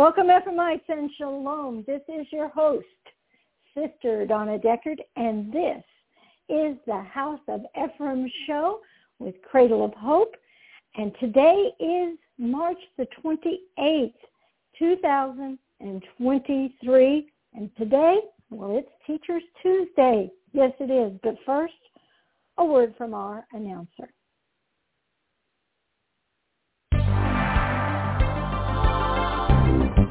Welcome, Ephraimites and Shalom. This is your host, Sister Donna Deckard, and this is the House of Ephraim show with Cradle of Hope. And today is March the 28th, 2023. And today, well, it's Teachers Tuesday. Yes, it is. But first, a word from our announcer.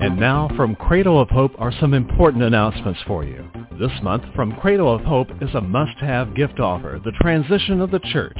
And now from Cradle of Hope are some important announcements for you. This month, from Cradle of Hope is a must-have gift offer, the transition of the church.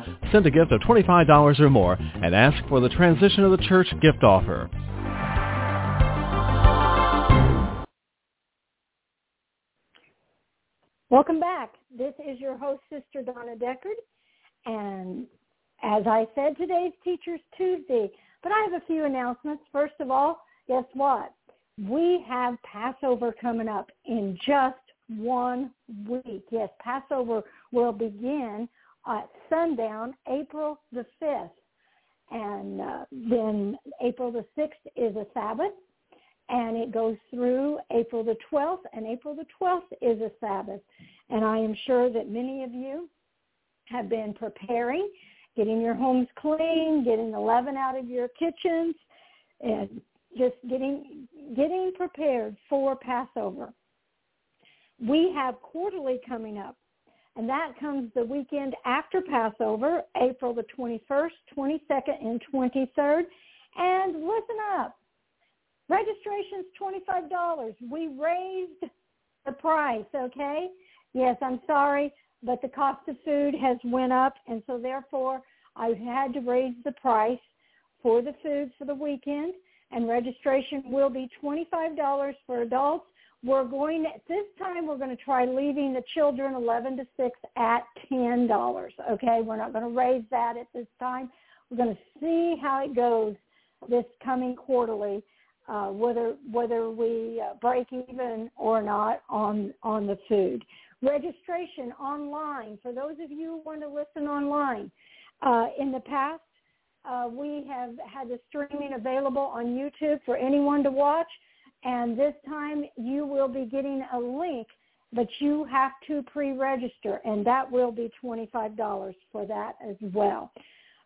Send a gift of $25 or more and ask for the Transition of the Church gift offer. Welcome back. This is your host, Sister Donna Deckard. And as I said, today's Teachers Tuesday. But I have a few announcements. First of all, guess what? We have Passover coming up in just one week. Yes, Passover will begin at sundown, April the 5th. And uh, then April the 6th is a Sabbath and it goes through April the 12th, and April the 12th is a Sabbath. And I am sure that many of you have been preparing, getting your homes clean, getting the leaven out of your kitchens, and just getting getting prepared for Passover. We have quarterly coming up, and that comes the weekend after Passover, April the 21st, 22nd, and 23rd. And listen up, Registration's $25. We raised the price, okay? Yes, I'm sorry, but the cost of food has went up, and so therefore I had to raise the price for the food for the weekend, and registration will be $25 for adults. We're going, this time we're going to try leaving the children 11 to 6 at $10, okay? We're not going to raise that at this time. We're going to see how it goes this coming quarterly uh, whether whether we uh, break even or not on on the food. Registration online for those of you who want to listen online. Uh, in the past, uh, we have had the streaming available on YouTube for anyone to watch, and this time you will be getting a link, but you have to pre-register, and that will be $25 for that as well.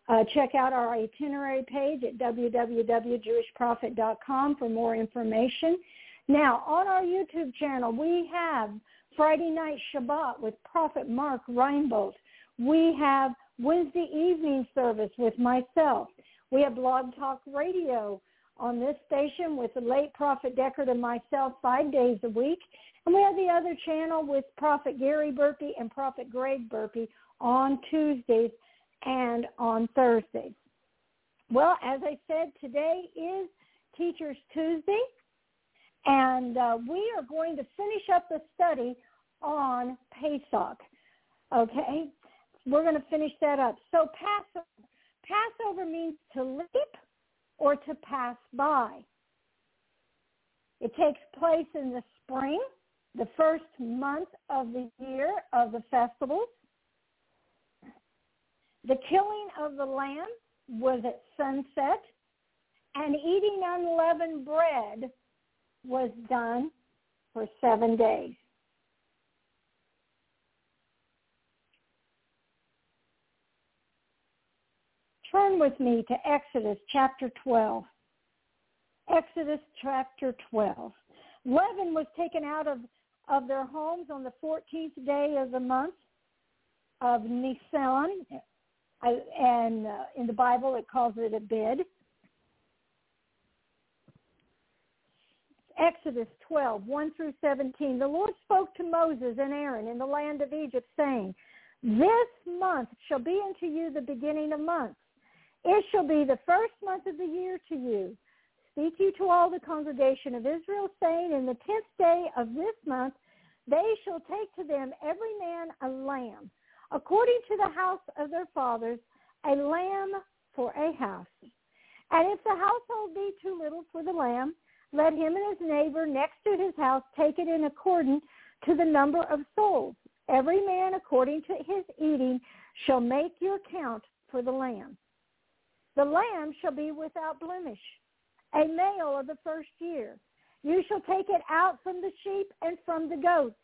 Uh, check out our itinerary page at www.jewishprophet.com for more information. Now, on our YouTube channel, we have Friday Night Shabbat with Prophet Mark Reinbold. We have Wednesday evening service with myself. We have Blog Talk Radio on this station with the late Prophet Deckard and myself five days a week. And we have the other channel with Prophet Gary Burpee and Prophet Greg Burpee on Tuesdays and on Thursdays. Well, as I said, today is Teachers Tuesday, and uh, we are going to finish up the study on Pesach. Okay, we're going to finish that up. So Passover, Passover means to leap or to pass by. It takes place in the spring, the first month of the year of the festivals. The killing of the lamb was at sunset, and eating unleavened bread was done for seven days. Turn with me to Exodus chapter 12. Exodus chapter 12. Leaven was taken out of, of their homes on the 14th day of the month of Nisan, and uh, in the Bible it calls it Abib. Exodus 12, 1 through 17. The Lord spoke to Moses and Aaron in the land of Egypt, saying, This month shall be unto you the beginning of months. It shall be the first month of the year to you. Speak you to all the congregation of Israel, saying, In the tenth day of this month they shall take to them every man a lamb, according to the house of their fathers, a lamb for a house. And if the household be too little for the lamb, let him and his neighbor next to his house take it in accordance to the number of souls. Every man according to his eating shall make your count for the lamb. The lamb shall be without blemish, a male of the first year. You shall take it out from the sheep and from the goats,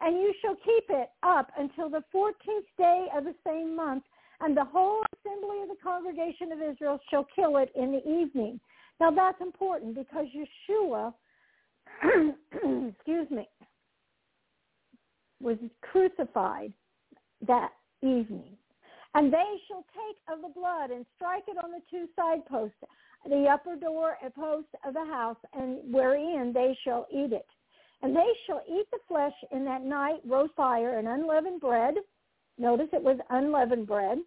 and you shall keep it up until the fourteenth day of the same month, and the whole assembly of the congregation of Israel shall kill it in the evening. Now that's important because Yeshua, excuse me, was crucified that evening. And they shall take of the blood and strike it on the two side posts, the upper door and post of the house, and wherein they shall eat it. And they shall eat the flesh in that night, roast fire and unleavened bread. Notice it was unleavened bread.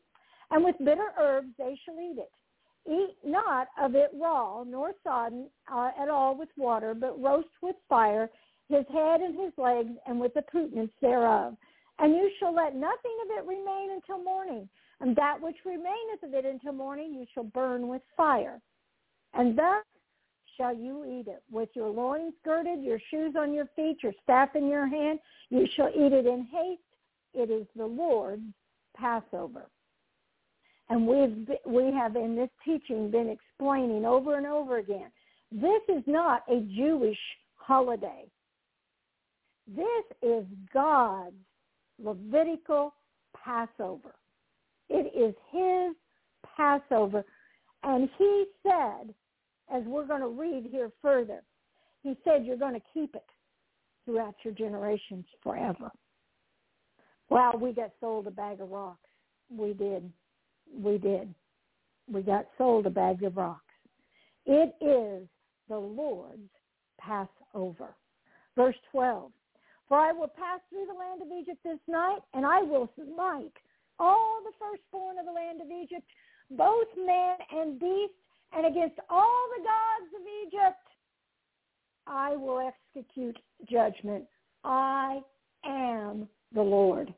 And with bitter herbs they shall eat it. Eat not of it raw, nor sodden uh, at all with water, but roast with fire his head and his legs, and with the purtenance thereof. And you shall let nothing of it remain until morning. And that which remaineth of it until morning you shall burn with fire. And thus shall you eat it, with your loins girded, your shoes on your feet, your staff in your hand. You shall eat it in haste. It is the Lord's Passover. And we've, we have in this teaching been explaining over and over again, this is not a Jewish holiday. This is God's Levitical Passover. It is his Passover. And he said, as we're going to read here further, he said you're going to keep it throughout your generations forever. Well, we got sold a bag of rocks. We did we did. We got sold a bag of rocks. It is the Lord's Passover. Verse 12. For I will pass through the land of Egypt this night, and I will smite all the firstborn of the land of Egypt, both man and beast, and against all the gods of Egypt I will execute judgment. I am the Lord.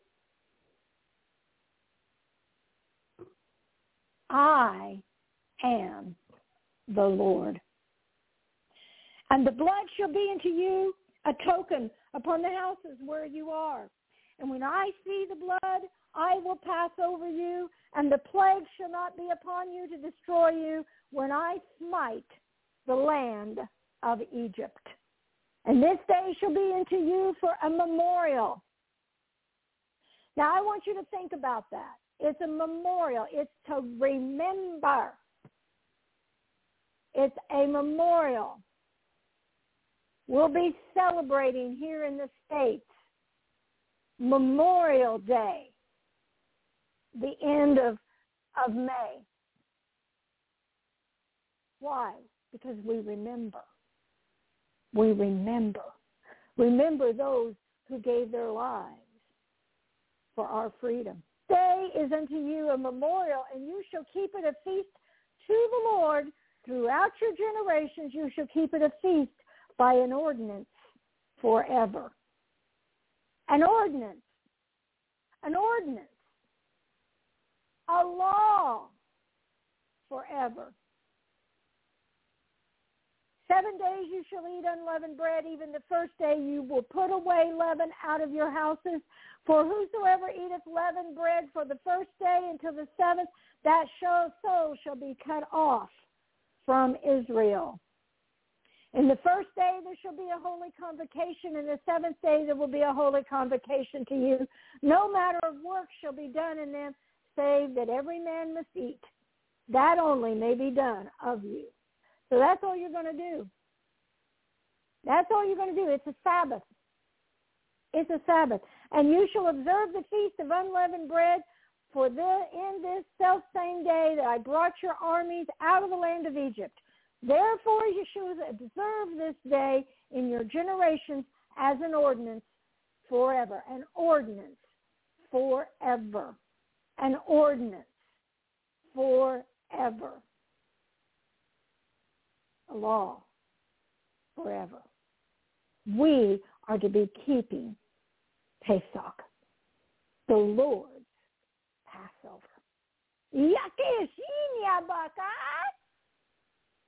I am the Lord. And the blood shall be unto you a token upon the houses where you are. And when I see the blood, I will pass over you, and the plague shall not be upon you to destroy you when I smite the land of Egypt. And this day shall be unto you for a memorial. Now I want you to think about that. It's a memorial. It's to remember. It's a memorial. We'll be celebrating here in the States Memorial Day, the end of, of May. Why? Because we remember. We remember. Remember those who gave their lives for our freedom day is unto you a memorial, and you shall keep it a feast to the Lord throughout your generations. You shall keep it a feast by an ordinance forever. An ordinance. An ordinance. A law forever. Seven days you shall eat unleavened bread. Even the first day you will put away leaven out of your houses. For whosoever eateth leavened bread for the first day until the seventh, that soul shall be cut off from Israel. In the first day there shall be a holy convocation. and the seventh day there will be a holy convocation to you. No matter of work shall be done in them, save that every man must eat. That only may be done of you. So that's all you're going to do. That's all you're going to do. It's a Sabbath. It's a Sabbath. And you shall observe the feast of unleavened bread for the, in this self same day that I brought your armies out of the land of Egypt. Therefore shall observe this day in your generations as an ordinance forever. An ordinance forever. An ordinance forever. A law forever. We are to be keeping Pesach, the Lord's Passover.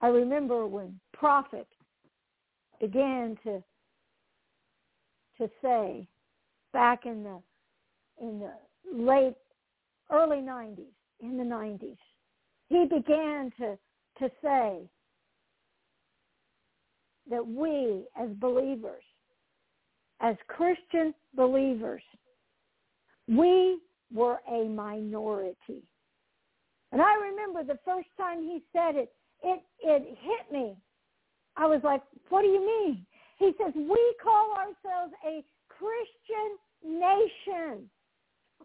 I remember when prophet began to to say back in the in the late early 90s in the 90s he began to to say that we as believers as Christian believers we were a minority. And I remember the first time he said it, it, it hit me. I was like, what do you mean? He says, we call ourselves a Christian nation.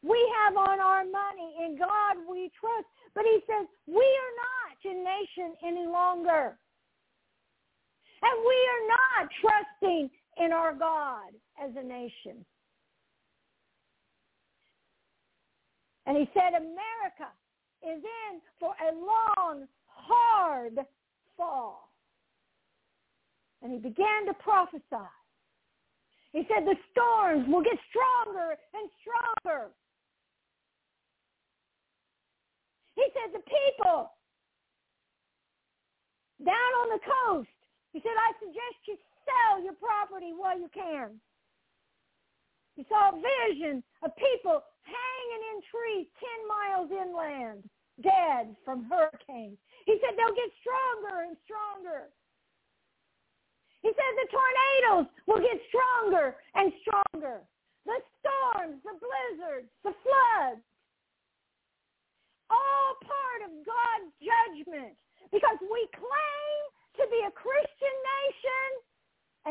We have on our money. In God we trust. But he says, we are not a nation any longer. And we are not trusting in our God as a nation. And he said, America is in for a long, hard fall. And he began to prophesy. He said the storms will get stronger and stronger. He said the people down on the coast, he said, I suggest you sell your property while you can. He saw a vision of people hanging in trees 10 miles inland, dead from hurricanes. He said they'll get stronger and stronger. He said the tornadoes will get stronger and stronger. The storms, the blizzards, the floods, all part of God's judgment because we claim to be a Christian nation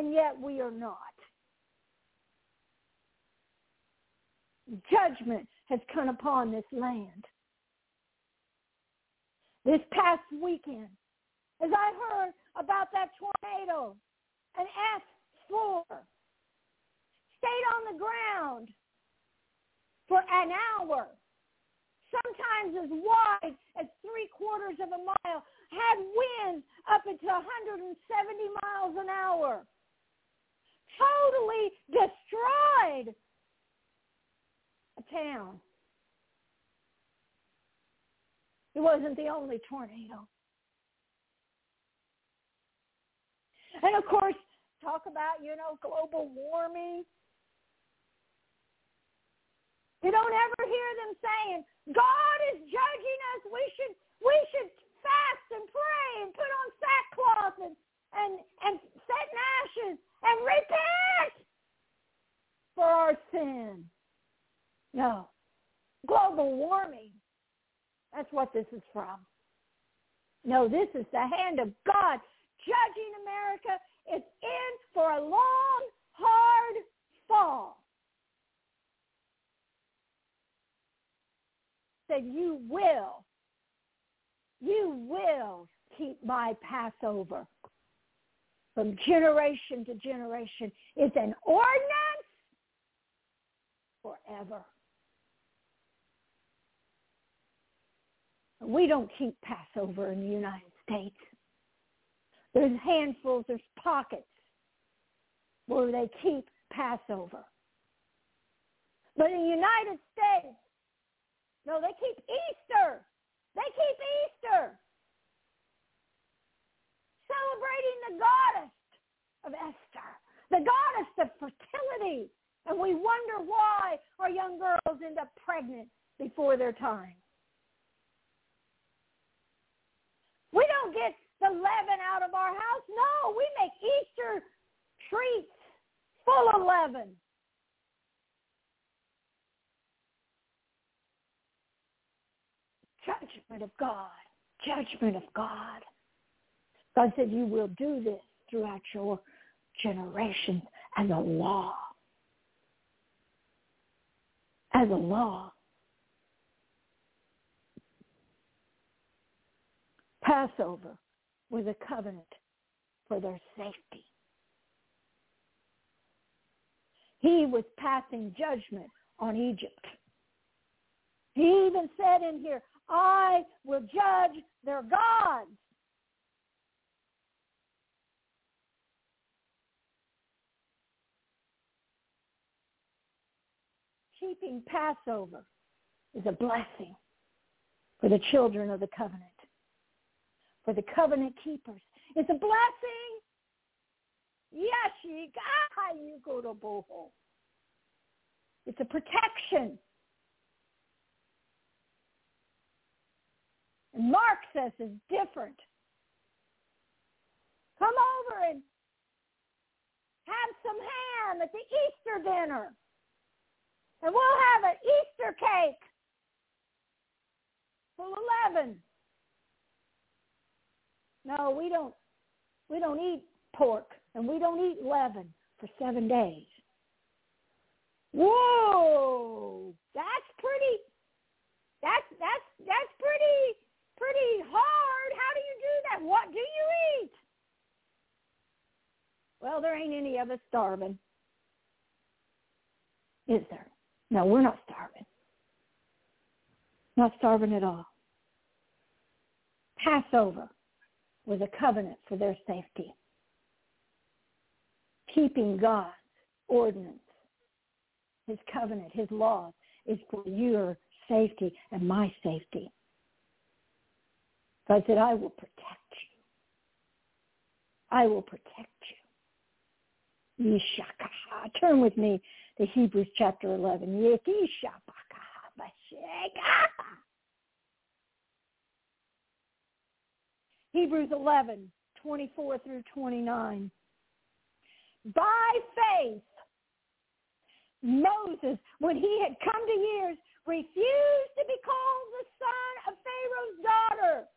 and yet we are not. Judgment has come upon this land. This past weekend, as I heard about that tornado, an F4, stayed on the ground for an hour, sometimes as wide as three quarters of a mile, had winds up into 170 miles an hour, totally destroyed a town. It wasn't the only tornado. And of course, talk about, you know, global warming. You don't ever hear them saying, God is judging us. We should we should fast and pray and put on sackcloth and and, and set in ashes and repent for our sin. No. Global warming. That's what this is from. No, this is the hand of God judging America. It's in for a long, hard fall. Said, you will you will keep my Passover from generation to generation. It's an ordinance forever. We don't keep Passover in the United States. There's handfuls, there's pockets where they keep Passover. But in the United States, no, they keep Easter. They keep Easter. Celebrating the goddess of Esther, the goddess of fertility. And we wonder why our young girls end up pregnant before their time. We don't get the leaven out of our house. No, we make Easter treats full of leaven. Judgment of God. Judgment of God. God said you will do this throughout your generations as a law. As a law. Passover was a covenant for their safety. He was passing judgment on Egypt. He even said in here, I will judge their gods. Keeping Passover is a blessing for the children of the covenant for the covenant keepers. It's a blessing. Yes, you go to boho. It's a protection. And Mark says it's different. Come over and have some ham at the Easter dinner. And we'll have an Easter cake full of leaven. No, we don't. We don't eat pork and we don't eat leaven for seven days. Whoa, that's pretty. That's that's that's pretty pretty hard. How do you do that? What do you eat? Well, there ain't any of us starving, is there? No, we're not starving. Not starving at all. Passover was a covenant for their safety. Keeping God's ordinance, his covenant, his laws is for your safety and my safety. God said, I will protect you. I will protect you. Yishakaha. Turn with me to Hebrews chapter 11. Hebrews 11, 24 through 29. By faith, Moses, when he had come to years, refused to be called the son of Pharaoh's daughter.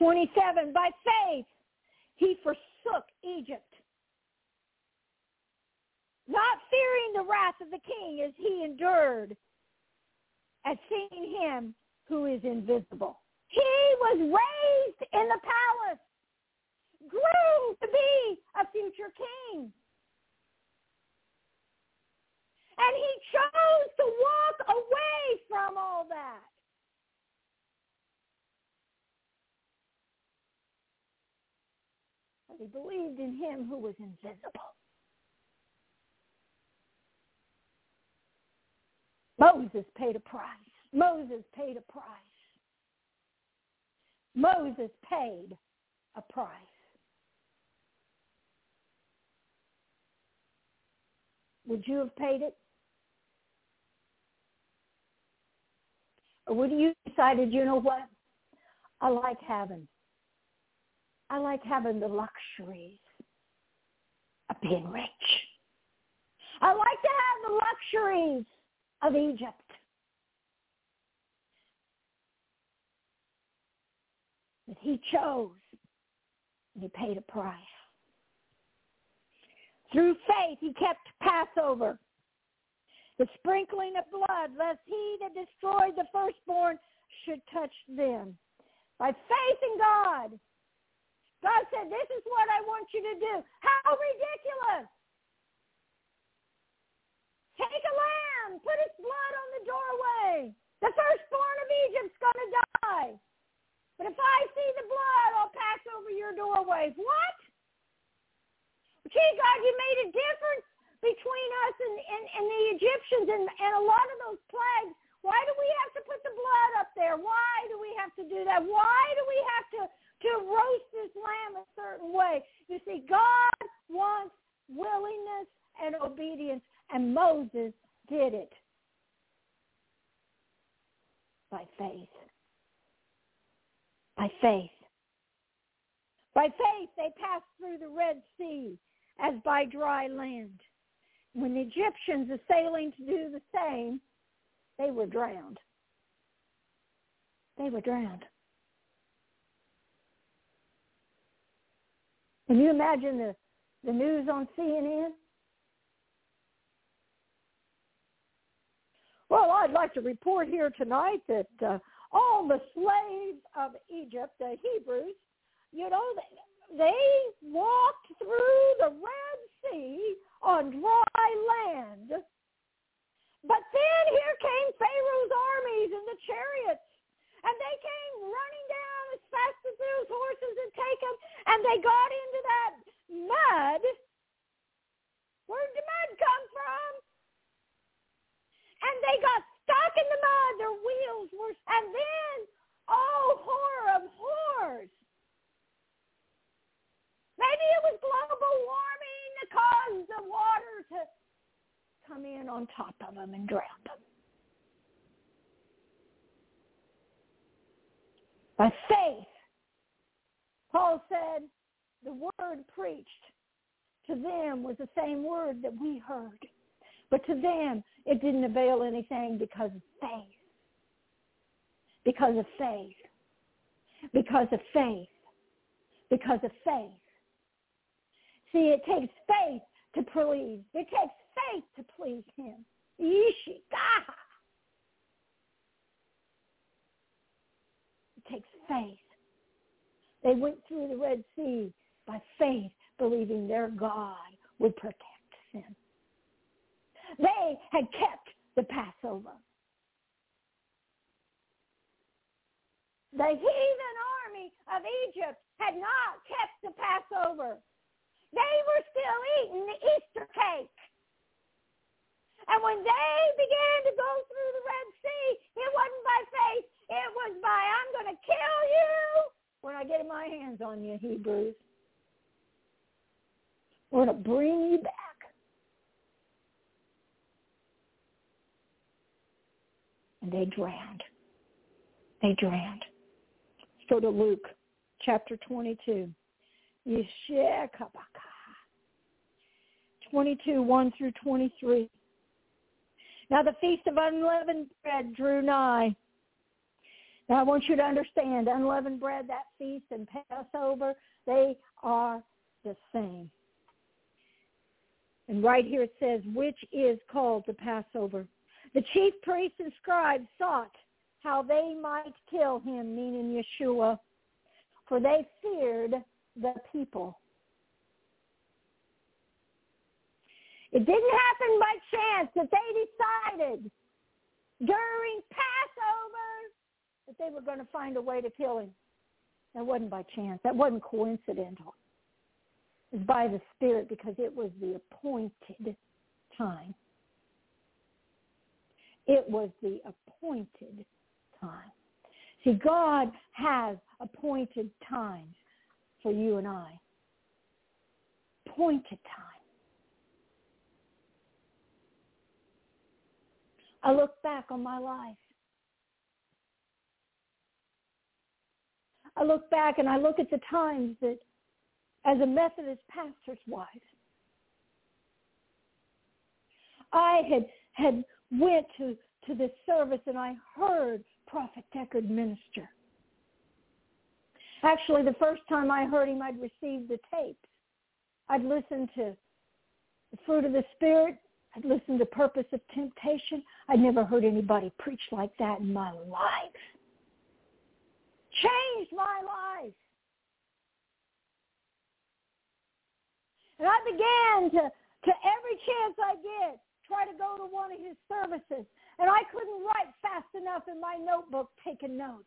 27, by faith he forsook Egypt, not fearing the wrath of the king as he endured at seeing him who is invisible. He was raised in the palace, grew to be a future king. And he chose to walk away from all that. He believed in him who was invisible. Moses paid a price. Moses paid a price. Moses paid a price. Would you have paid it? Or would you decided, you know what? I like having. I like having the luxuries of being rich. I like to have the luxuries of Egypt. That he chose and he paid a price. Through faith he kept Passover, the sprinkling of blood, lest he that destroyed the firstborn should touch them. By faith in God, God said, this is what I want you to do. How ridiculous! Take a lamb, put its blood on the doorway. The firstborn of Egypt's going to die. But if I see the blood, I'll pass over your doorways. What? Gee, God, you made a difference between us and, and, and the Egyptians and, and a lot of those plagues. Why do we have to put the blood up there? Why do we have to do that? Why do we have to, to roast this lamb a certain way? You see, God wants willingness and obedience, and Moses did it by faith by faith. By faith, they passed through the Red Sea as by dry land. When the Egyptians assailing to do the same, they were drowned. They were drowned. Can you imagine the, the news on CNN? Well, I'd like to report here tonight that uh, all the slaves of Egypt, the Hebrews, you know, they, they walked through the Red Sea on dry land. But then here came Pharaoh's armies and the chariots, and they came running down as fast as those horses would take them, and they got into that mud. Where did the mud come from? And they got stuck in the mud. Their wheels were, and then, oh, horror of horrors. Maybe it was global warming that caused the water to come in on top of them and drown them. By faith, Paul said, the word preached to them was the same word that we heard. But to them, it didn't avail anything because of faith. Because of faith. Because of faith. Because of faith. See, it takes faith to please. It takes faith to please him. It takes faith. They went through the Red Sea by faith, believing their God would protect them. They had kept the Passover. The heathen army of Egypt had not kept the Passover. They were still eating the Easter cake. And when they began to go through the Red Sea, it wasn't by faith. It was by I'm going to kill you when I get my hands on you, Hebrews. We're going to bring you back. And they drowned. They drowned. Let's go to Luke chapter 22. Yeshua 22, 1 through 23. Now the feast of unleavened bread drew nigh, now I want you to understand, unleavened bread, that feast and Passover, they are the same. And right here it says, which is called the Passover. The chief priests and scribes sought how they might kill him, meaning Yeshua, for they feared the people. It didn't happen by chance that they decided during Passover that they were going to find a way to kill him. That wasn't by chance. That wasn't coincidental. It was by the Spirit because it was the appointed time. It was the appointed time. See, God has appointed times for you and I. Appointed time. I look back on my life. I look back and I look at the times that as a Methodist pastor's wife, I had had went to, to this service and I heard Prophet Deckard minister. Actually, the first time I heard him, I'd received the tapes. I'd listened to the fruit of the Spirit. I'd listened to Purpose of Temptation. I'd never heard anybody preach like that in my life. Changed my life. And I began to, to every chance I get, try to go to one of his services. And I couldn't write fast enough in my notebook taking notes.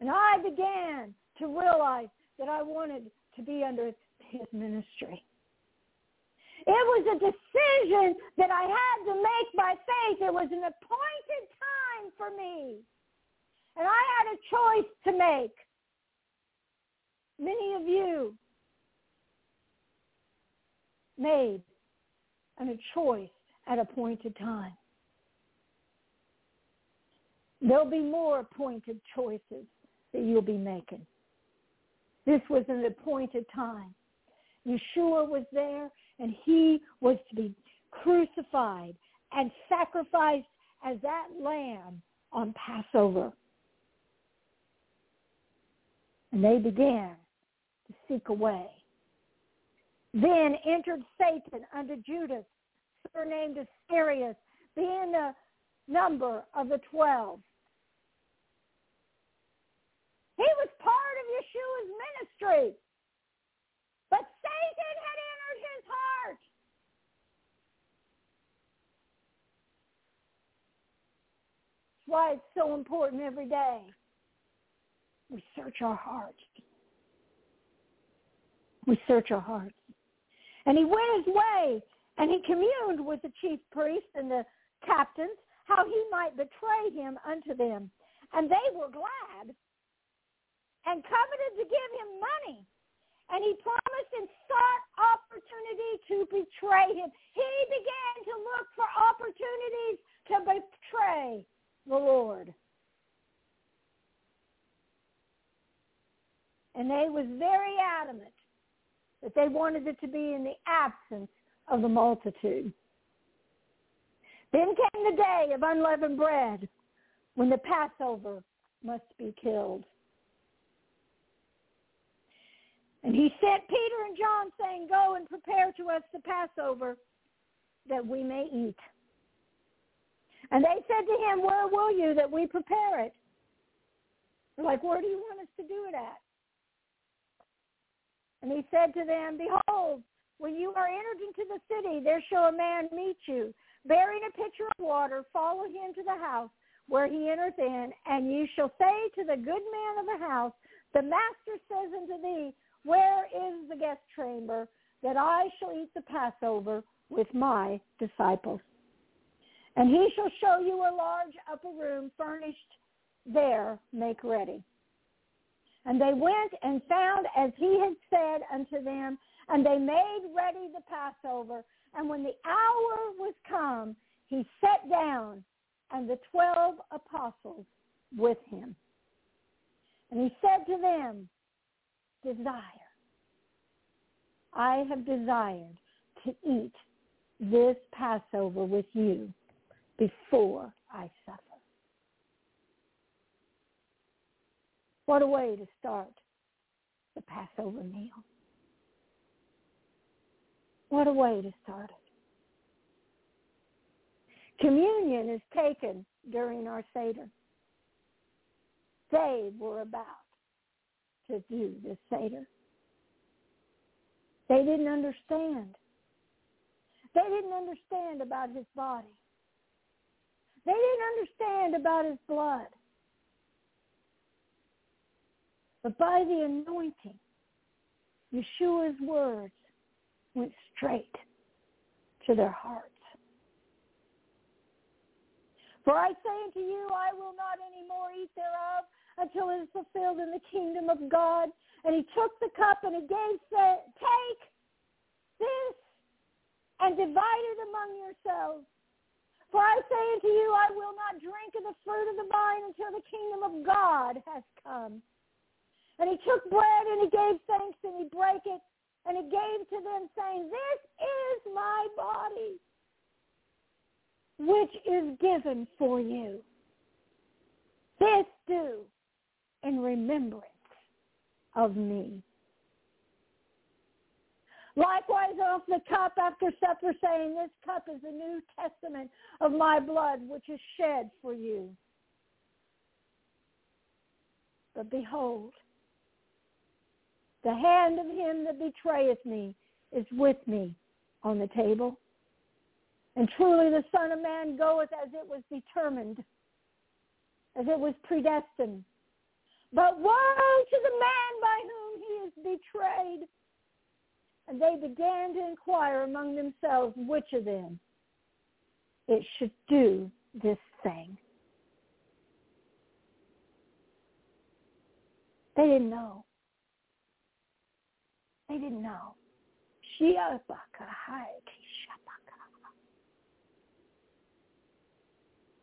And I began to realize that I wanted to be under his ministry. It was a decision that I had to make by faith. It was an appointed time for me. And I had a choice to make. Many of you made a choice at appointed time. There'll be more appointed choices that you'll be making. This was an appointed time. Yeshua was there and he was to be crucified and sacrificed as that lamb on Passover. And they began to seek a way. Then entered Satan under Judas, surnamed Iscariot, being the number of the twelve. He was part of Yeshua's ministry. But Satan had entered his heart. That's why it's so important every day. We search our hearts. We search our hearts. And he went his way and he communed with the chief priests and the captains how he might betray him unto them. And they were glad and coveted to give him money. And he promised and sought opportunity to betray him. He began to look for opportunities to betray the Lord. And they was very adamant that they wanted it to be in the absence of the multitude. Then came the day of unleavened bread when the Passover must be killed. And he sent Peter and John saying, go and prepare to us the Passover that we may eat. And they said to him, where will you that we prepare it? They're like, where do you want us to do it at? And he said to them, behold, when you are entered into the city, there shall a man meet you, bearing a pitcher of water. Follow him to the house where he entereth in, and you shall say to the good man of the house, the master says unto thee, where is the guest chamber that I shall eat the Passover with my disciples? And he shall show you a large upper room furnished there, make ready. And they went and found as he had said unto them, and they made ready the Passover. And when the hour was come, he sat down and the twelve apostles with him. And he said to them, desire. I have desired to eat this Passover with you before I suffer. What a way to start the Passover meal. What a way to start it. Communion is taken during our Seder. They were about to do the Seder. They didn't understand. They didn't understand about his body. They didn't understand about his blood. But by the anointing, Yeshua's words went straight to their hearts. For I say unto you, I will not any more eat thereof until it is fulfilled in the kingdom of God. And he took the cup and he gave, said, take this and divide it among yourselves. For I say unto you, I will not drink of the fruit of the vine until the kingdom of God has come. And he took bread and he gave thanks and he brake it and he gave to them saying, this is my body which is given for you. This do in remembrance of me. Likewise off the cup after supper saying, this cup is the New Testament of my blood which is shed for you. But behold, the hand of him that betrayeth me is with me on the table. And truly the Son of Man goeth as it was determined, as it was predestined. But woe to the man by whom he is betrayed. And they began to inquire among themselves which of them it should do this thing. They didn't know. They didn't know.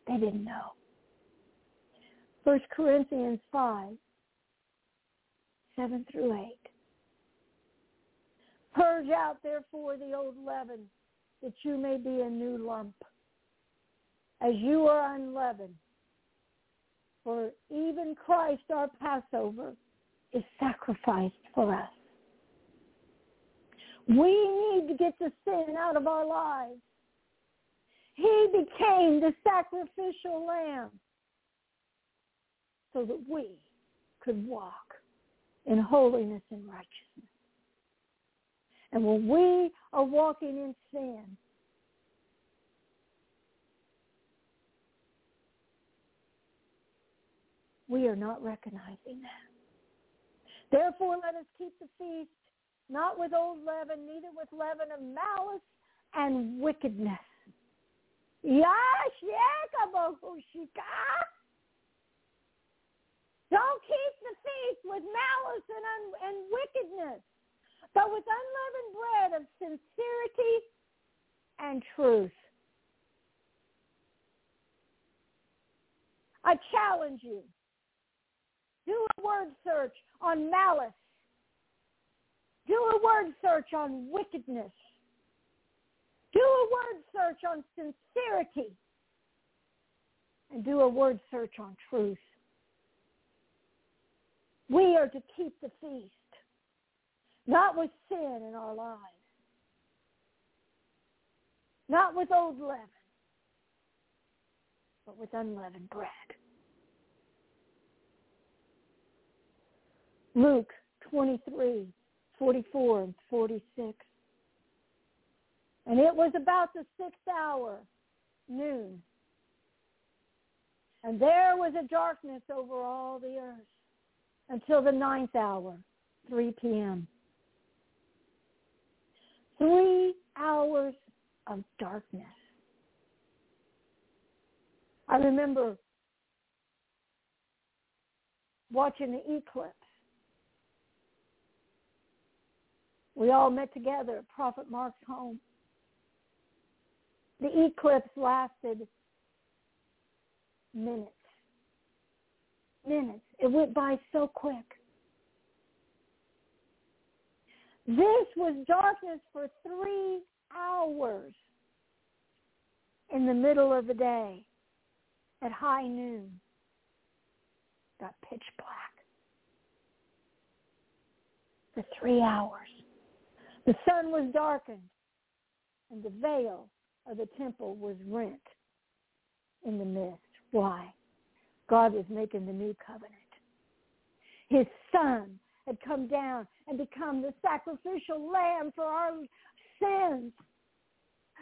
They didn't know. First Corinthians 5, 7 through 8. Purge out therefore the old leaven, that you may be a new lump, as you are unleavened. For even Christ our Passover is sacrificed for us. We need to get the sin out of our lives. He became the sacrificial lamb so that we could walk in holiness and righteousness. And when we are walking in sin, we are not recognizing that. Therefore, let us keep the feast not with old leaven, neither with leaven of malice and wickedness. Don't keep the feast with malice and, un- and wickedness, but with unleavened bread of sincerity and truth. I challenge you. Do a word search on malice do a word search on wickedness. Do a word search on sincerity. And do a word search on truth. We are to keep the feast, not with sin in our lives, not with old leaven, but with unleavened bread. Luke 23, 44 and 46. And it was about the sixth hour, noon. And there was a darkness over all the earth until the ninth hour, 3 p.m. Three hours of darkness. I remember watching the eclipse We all met together at Prophet Mark's home. The eclipse lasted minutes. Minutes. It went by so quick. This was darkness for three hours in the middle of the day at high noon. Got pitch black. For three hours. The sun was darkened and the veil of the temple was rent in the midst. Why? God was making the new covenant. His son had come down and become the sacrificial lamb for our sins.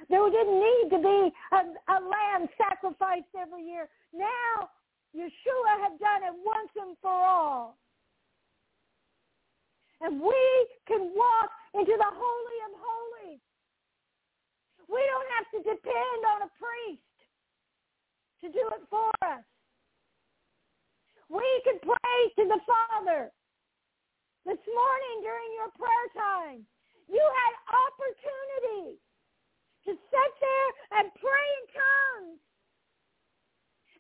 There didn't need to be a, a lamb sacrificed every year. Now, Yeshua had done it once and for all. And we can walk into the Holy of Holies. We don't have to depend on a priest to do it for us. We can pray to the Father. This morning during your prayer time, you had opportunity to sit there and pray in tongues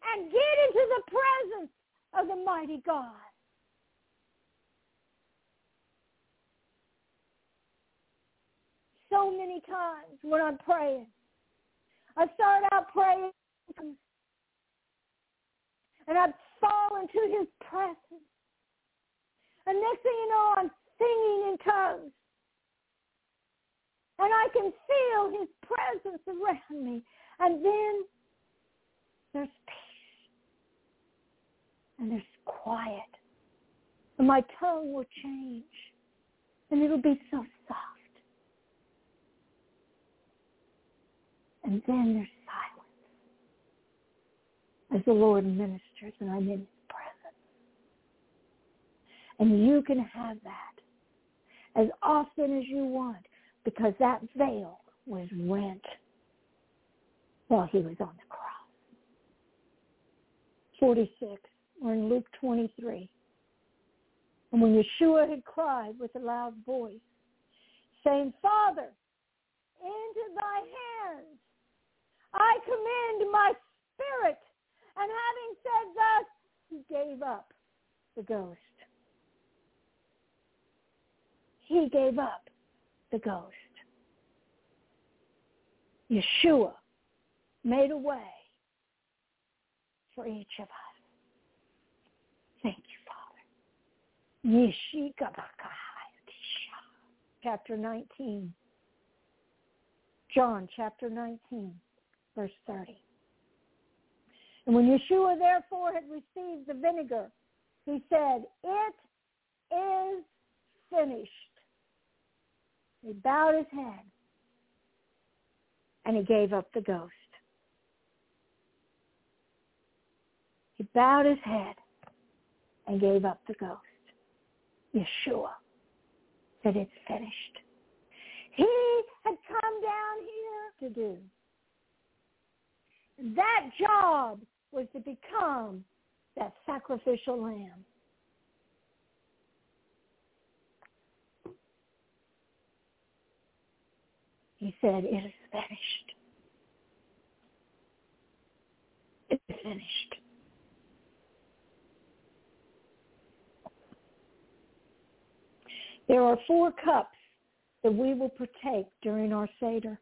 and get into the presence of the mighty God. So many times when I'm praying, I start out praying and I fall into his presence. And next thing you know, I'm singing in tongues. And I can feel his presence around me. And then there's peace. And there's quiet. And my tongue will change. And it'll be so soft. And then there's silence as the Lord ministers and his presence. And you can have that as often as you want because that veil was rent while he was on the cross. 46, we're in Luke 23. And when Yeshua had cried with a loud voice, saying, Father, into thy hands I commend my spirit. And having said thus, he gave up the ghost. He gave up the ghost. Yeshua made a way for each of us. Thank you, Father. Yeshua chapter 19. John chapter 19, verse 30. And when Yeshua therefore had received the vinegar, he said, it is finished. He bowed his head and he gave up the ghost. He bowed his head and gave up the ghost. Yeshua said, it's finished. He had come down here to do. That job was to become that sacrificial lamb. He said, it is finished. It is finished. There are four cups that we will partake during our Seder.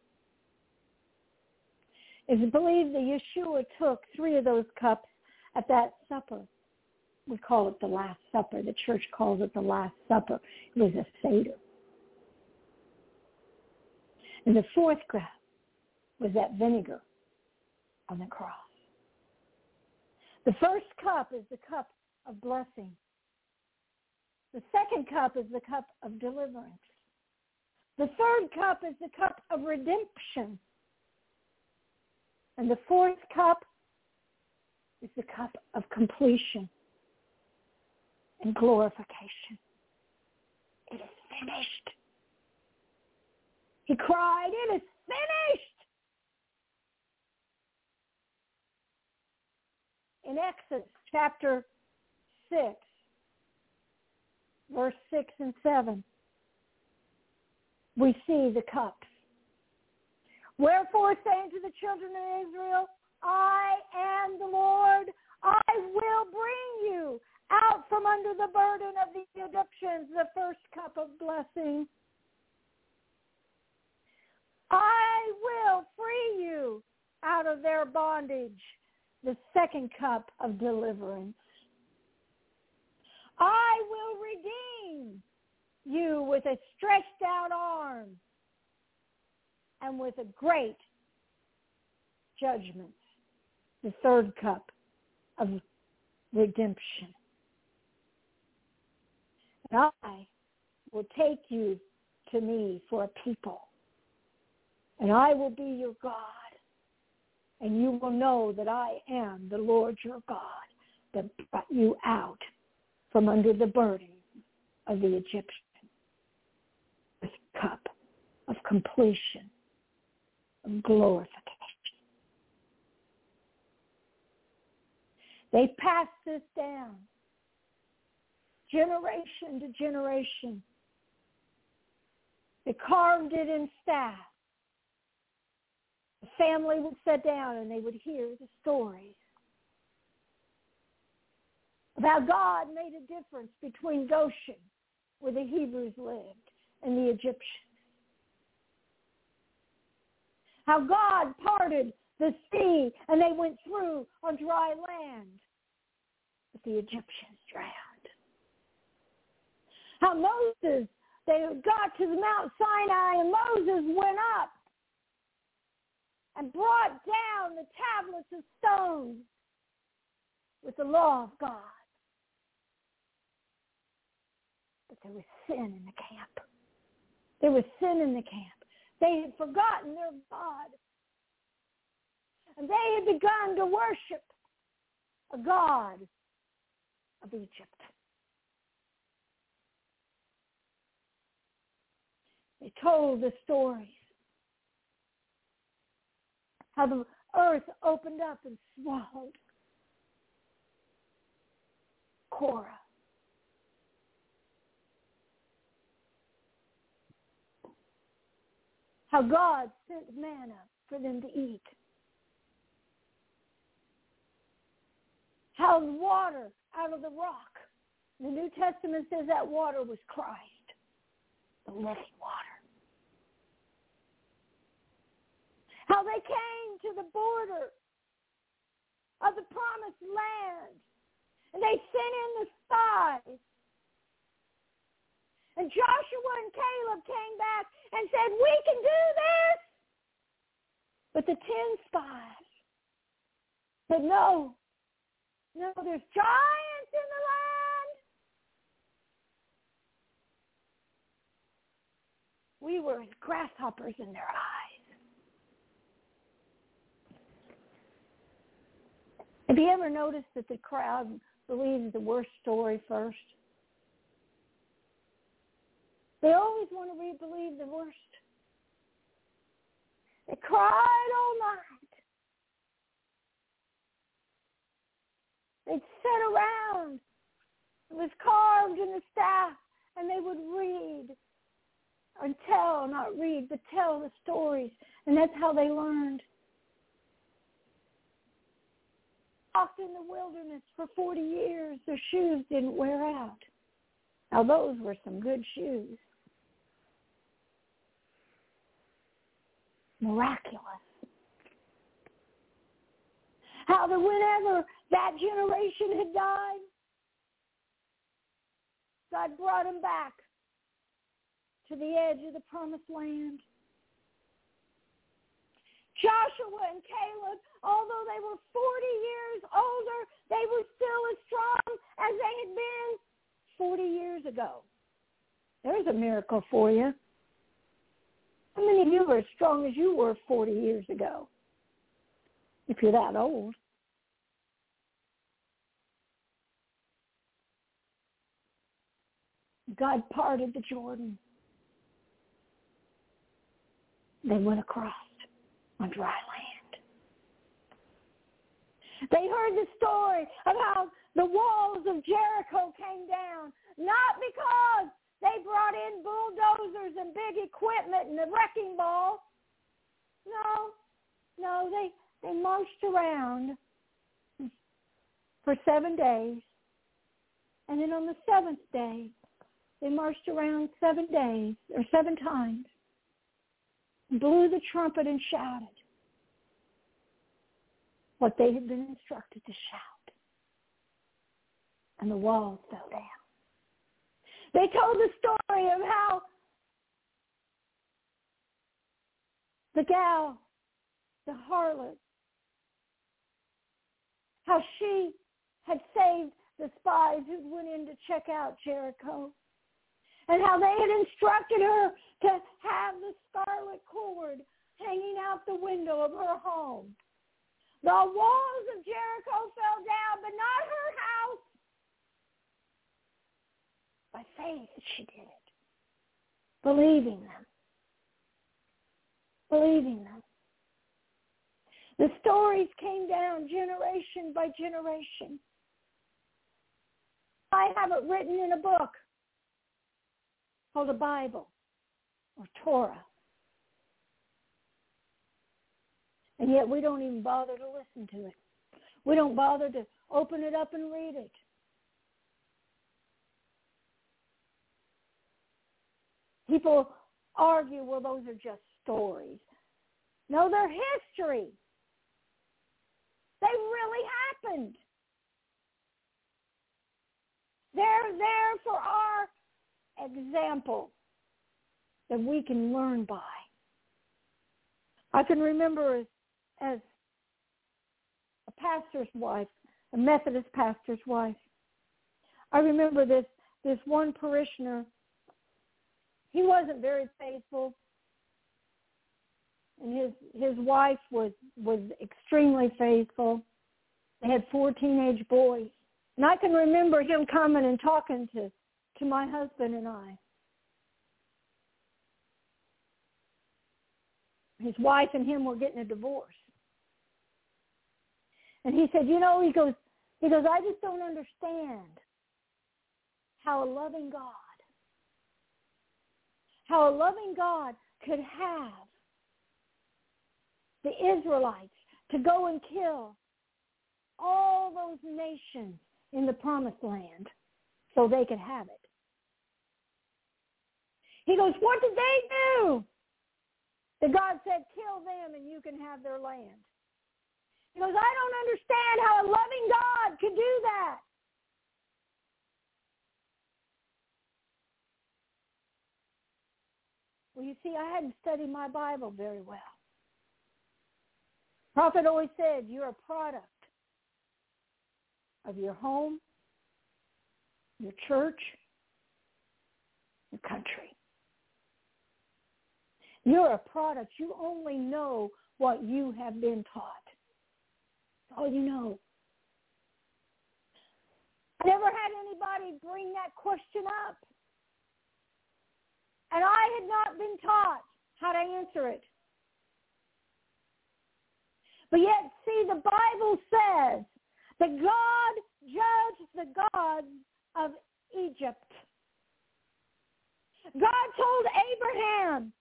It's believed that Yeshua took three of those cups at that supper. We call it the Last Supper. The church calls it the Last Supper. It was a Seder. And the fourth cup was that vinegar on the cross. The first cup is the cup of blessing. The second cup is the cup of deliverance. The third cup is the cup of redemption. And the fourth cup is the cup of completion and glorification. It is finished. He cried, it is finished. In Exodus chapter 6, verse 6 and 7, we see the cups Wherefore saying to the children of Israel, I am the Lord. I will bring you out from under the burden of the Egyptians, the first cup of blessing. I will free you out of their bondage, the second cup of deliverance. I will redeem you with a stretched out arm and with a great judgment, the third cup of redemption. And I will take you to me for a people, and I will be your God, and you will know that I am the Lord your God that brought you out from under the burden of the Egyptian. This cup of completion, of glorification. They passed this down generation to generation. They carved it in staff. Family would sit down and they would hear the stories about God made a difference between Goshen, where the Hebrews lived, and the Egyptians. How God parted the sea and they went through on dry land, but the Egyptians drowned. How Moses, they got to the Mount Sinai and Moses went up and brought down the tablets of stone with the law of God. But there was sin in the camp. There was sin in the camp. They had forgotten their God. And they had begun to worship a God of Egypt. They told the stories. How the earth opened up and swallowed Korah. How God sent manna for them to eat. How water out of the rock. The New Testament says that water was Christ, the living water. How they came to the border of the promised land and they sent in the spies. And Joshua and Caleb came back and said, we can do this. But the ten spies said, no, no, there's giants in the land. We were as grasshoppers in their eyes. Have you ever noticed that the crowd believes the worst story first? They always want to re-believe the worst. They cried all night. They'd sit around. It was carved in the staff, and they would read and tell, not read, but tell the stories. And that's how they learned. Walked in the wilderness for 40 years. Their shoes didn't wear out. Now those were some good shoes. Miraculous. How that whenever that generation had died, God brought them back to the edge of the promised land. Joshua and Caleb, although they were 40 years 40 years ago. There's a miracle for you. How many of you are as strong as you were 40 years ago? If you're that old. God parted the Jordan. They went across on dry land. They heard the story of how the walls of Jericho came down, not because they brought in bulldozers and big equipment and the wrecking ball. No, no, they they marched around for seven days, and then on the seventh day, they marched around seven days or seven times, blew the trumpet and shouted what they had been instructed to shout, and the walls fell down. They told the story of how the gal, the harlot, how she had saved the spies who went in to check out Jericho and how they had instructed her to have the scarlet cord hanging out the window of her home. The walls of Jericho fell down, but not her house. By faith she did it. Believing them. Believing them. The stories came down generation by generation. I have it written in a book called the Bible or Torah. And yet we don't even bother to listen to it. We don't bother to open it up and read it. People argue, well, those are just stories. No, they're history. They really happened. They're there for our example that we can learn by. I can remember as, as a pastor's wife, a Methodist pastor's wife, I remember this this one parishioner. He wasn't very faithful, and his his wife was was extremely faithful. They had four teenage boys, and I can remember him coming and talking to to my husband and I. His wife and him were getting a divorce. And he said, you know, he goes, he goes, I just don't understand how a loving God, how a loving God could have the Israelites to go and kill all those nations in the promised land so they could have it. He goes, what did they do? The God said, kill them and you can have their land. He goes, I don't understand how a loving God could do that. Well, you see, I hadn't studied my Bible very well. Prophet always said, you're a product of your home, your church, your country. You're a product. You only know what you have been taught. That's all you know. I never had anybody bring that question up. And I had not been taught how to answer it. But yet, see, the Bible says that God judged the gods of Egypt. God told Abraham,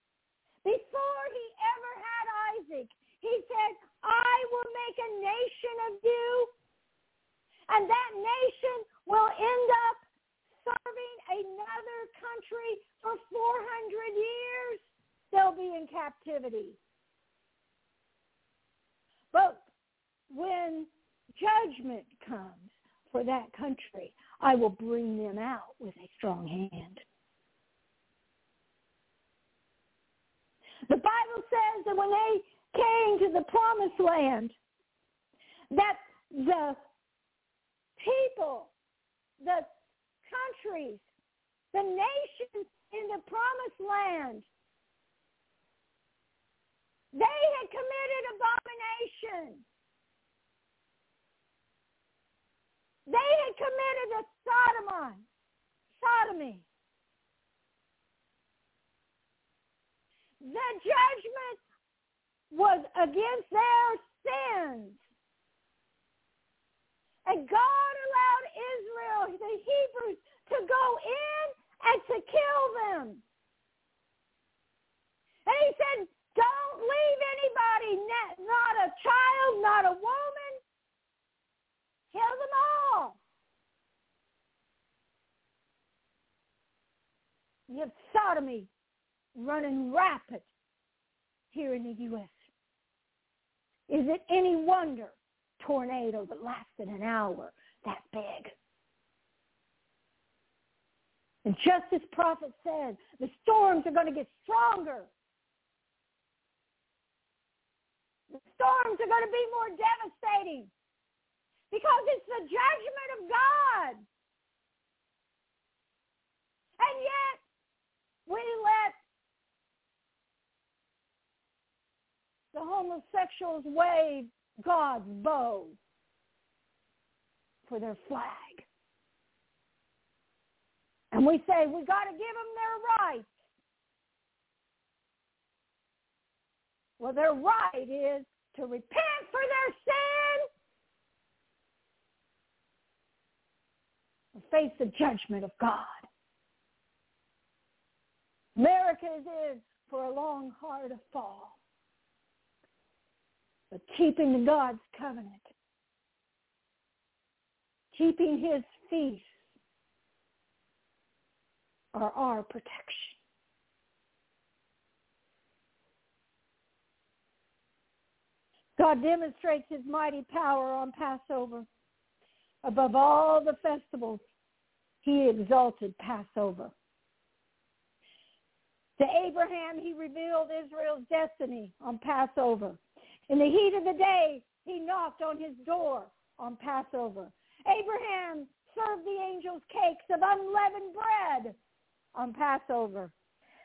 before he ever had Isaac, he said, I will make a nation of you, and that nation will end up serving another country for 400 years. They'll be in captivity. But when judgment comes for that country, I will bring them out with a strong hand. The Bible says that when they came to the promised land, that the people, the countries, the nations in the promised land, they had committed abomination. They had committed a sodomy. Sodomy. the judgment was against their sins. And God allowed Israel, the Hebrews, to go in them. And he said, don't leave anybody, not a child, not a woman. Kill them all. You have sodomy running rapid here in the U.S. Is it any wonder tornado that lasted an hour that big? And just as prophet said, the storms are going to get stronger. The storms are going to be more devastating because it's the judgment of God. And yet, we let the homosexuals wave God's bow for their flag. And we say, we got to give them their rights. Well, their right is to repent for their sin and face the judgment of God. America is for a long, hard fall. But keeping God's covenant, keeping his feast are our protection. God demonstrates his mighty power on Passover. Above all the festivals, he exalted Passover. To Abraham, he revealed Israel's destiny on Passover. In the heat of the day, he knocked on his door on Passover. Abraham served the angels cakes of unleavened bread on Passover.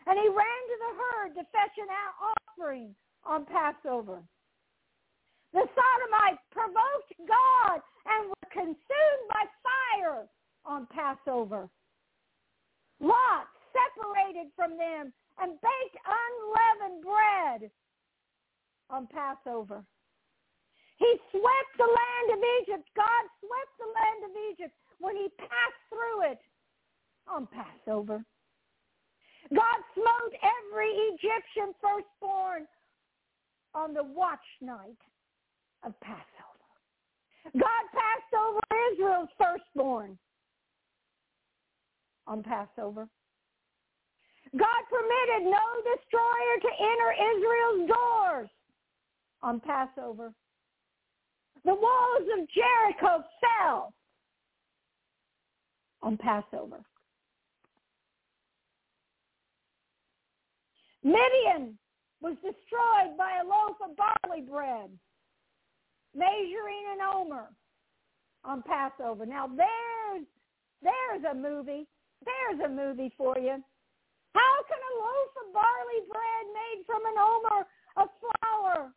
And he ran to the herd to fetch an offering on Passover. The Sodomites provoked God and were consumed by fire on Passover. Lot separated from them and baked unleavened bread on Passover. He swept the land of Egypt. God swept the land of Egypt when he passed through it on Passover. God smote every Egyptian firstborn on the watch night of Passover. God passed over Israel's firstborn on Passover. God permitted no destroyer to enter Israel's doors on Passover. The walls of Jericho fell on Passover. Midian was destroyed by a loaf of barley bread, measuring an omer on Passover. Now there's there's a movie. There's a movie for you. How can a loaf of barley bread made from an omer of flour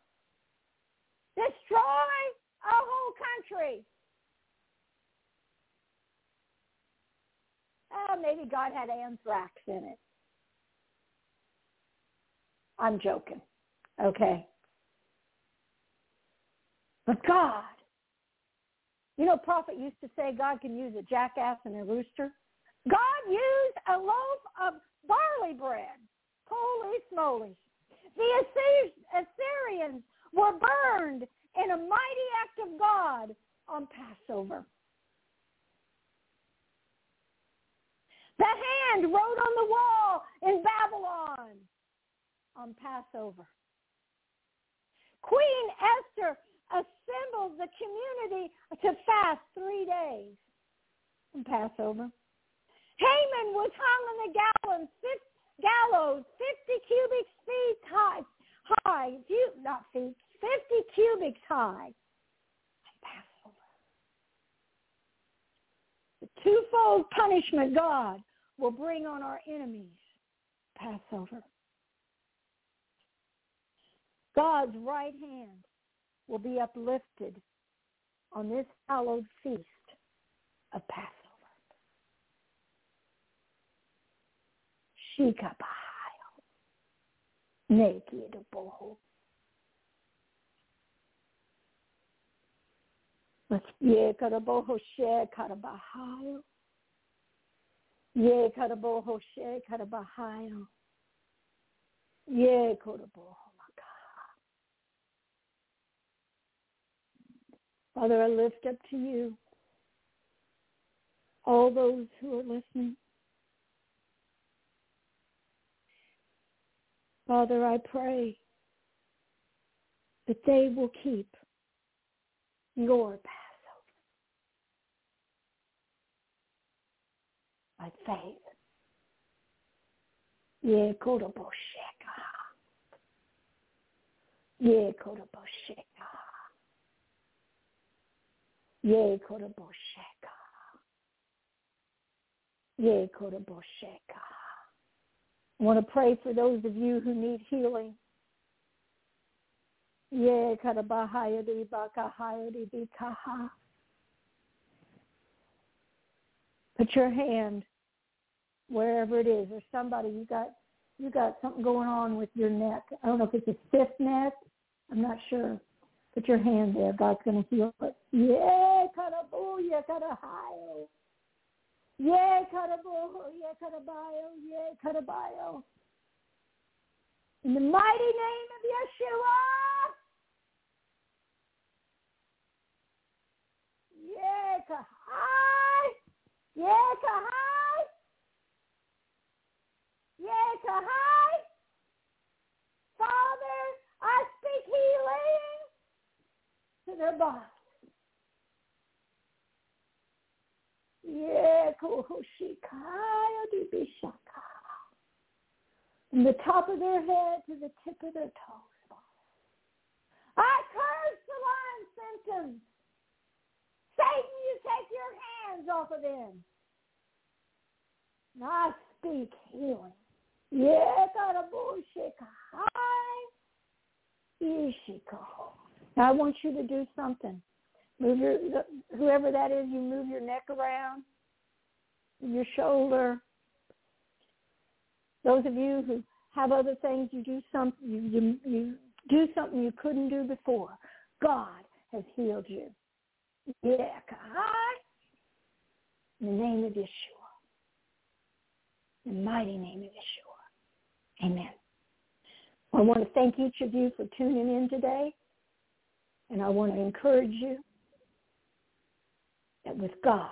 destroy a whole country? Oh, maybe God had anthrax in it. I'm joking. Okay. But God, you know, prophet used to say God can use a jackass and a rooster. God used a loaf of barley bread. Holy smoly. The Assyrians were burned in a mighty act of God on Passover. The hand wrote on the wall in Babylon on Passover. Queen Esther assembled the community to fast three days on Passover. Haman was hung on the gallows, gallows 50 cubic feet high, high, few, not feet, 50 cubits high. Passover. The twofold punishment God will bring on our enemies. Passover. God's right hand will be uplifted on this hallowed feast of Passover. Naked boho. Ye karaboho she karabahayo. Ye karaboho. Father, I lift up to you all those who are listening. Father, I pray that they will keep your Passover by faith. Ye kodobosheka. Ye kodobosheka. Ye kodobosheka. Ye kodobosheka. I want to pray for those of you who need healing. Ye karabahaya di bakahaya di bikaha. Put your hand wherever it is, or somebody you got you got something going on with your neck. I don't know if it's a stiff neck. I'm not sure. Put your hand there. God's going to heal it. Yeah, karabu, yeah, karahayo. Yeah, karabu, yeah, karabayo, yeah, karabayo. In the mighty name of Yeshua. Yeah, kahai. Yeah, kahai. Yeah, kahai. Father, I speak healing to their dibishaka. From the top of their head to the tip of their toes. I curse the Lyme symptoms. Satan, you take your hands off of them. And I speak healing. Yeah, God, a bullshit. Hi. Now I want you to do something. Move your whoever that is. You move your neck around, your shoulder. Those of you who have other things, you do something. You, you you do something you couldn't do before. God has healed you. Yeah, God. In the name of Yeshua. In the mighty name of Yeshua. Amen. I want to thank each of you for tuning in today. And I want to encourage you that with God,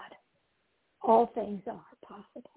all things are possible.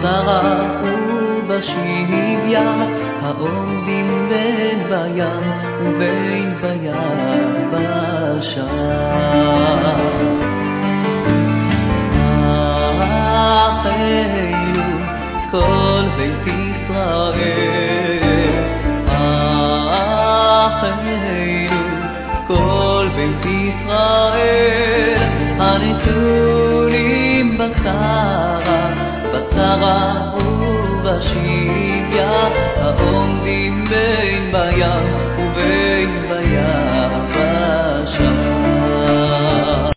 בצרה ובשביה, העומדים בין בים ובין ביבשה.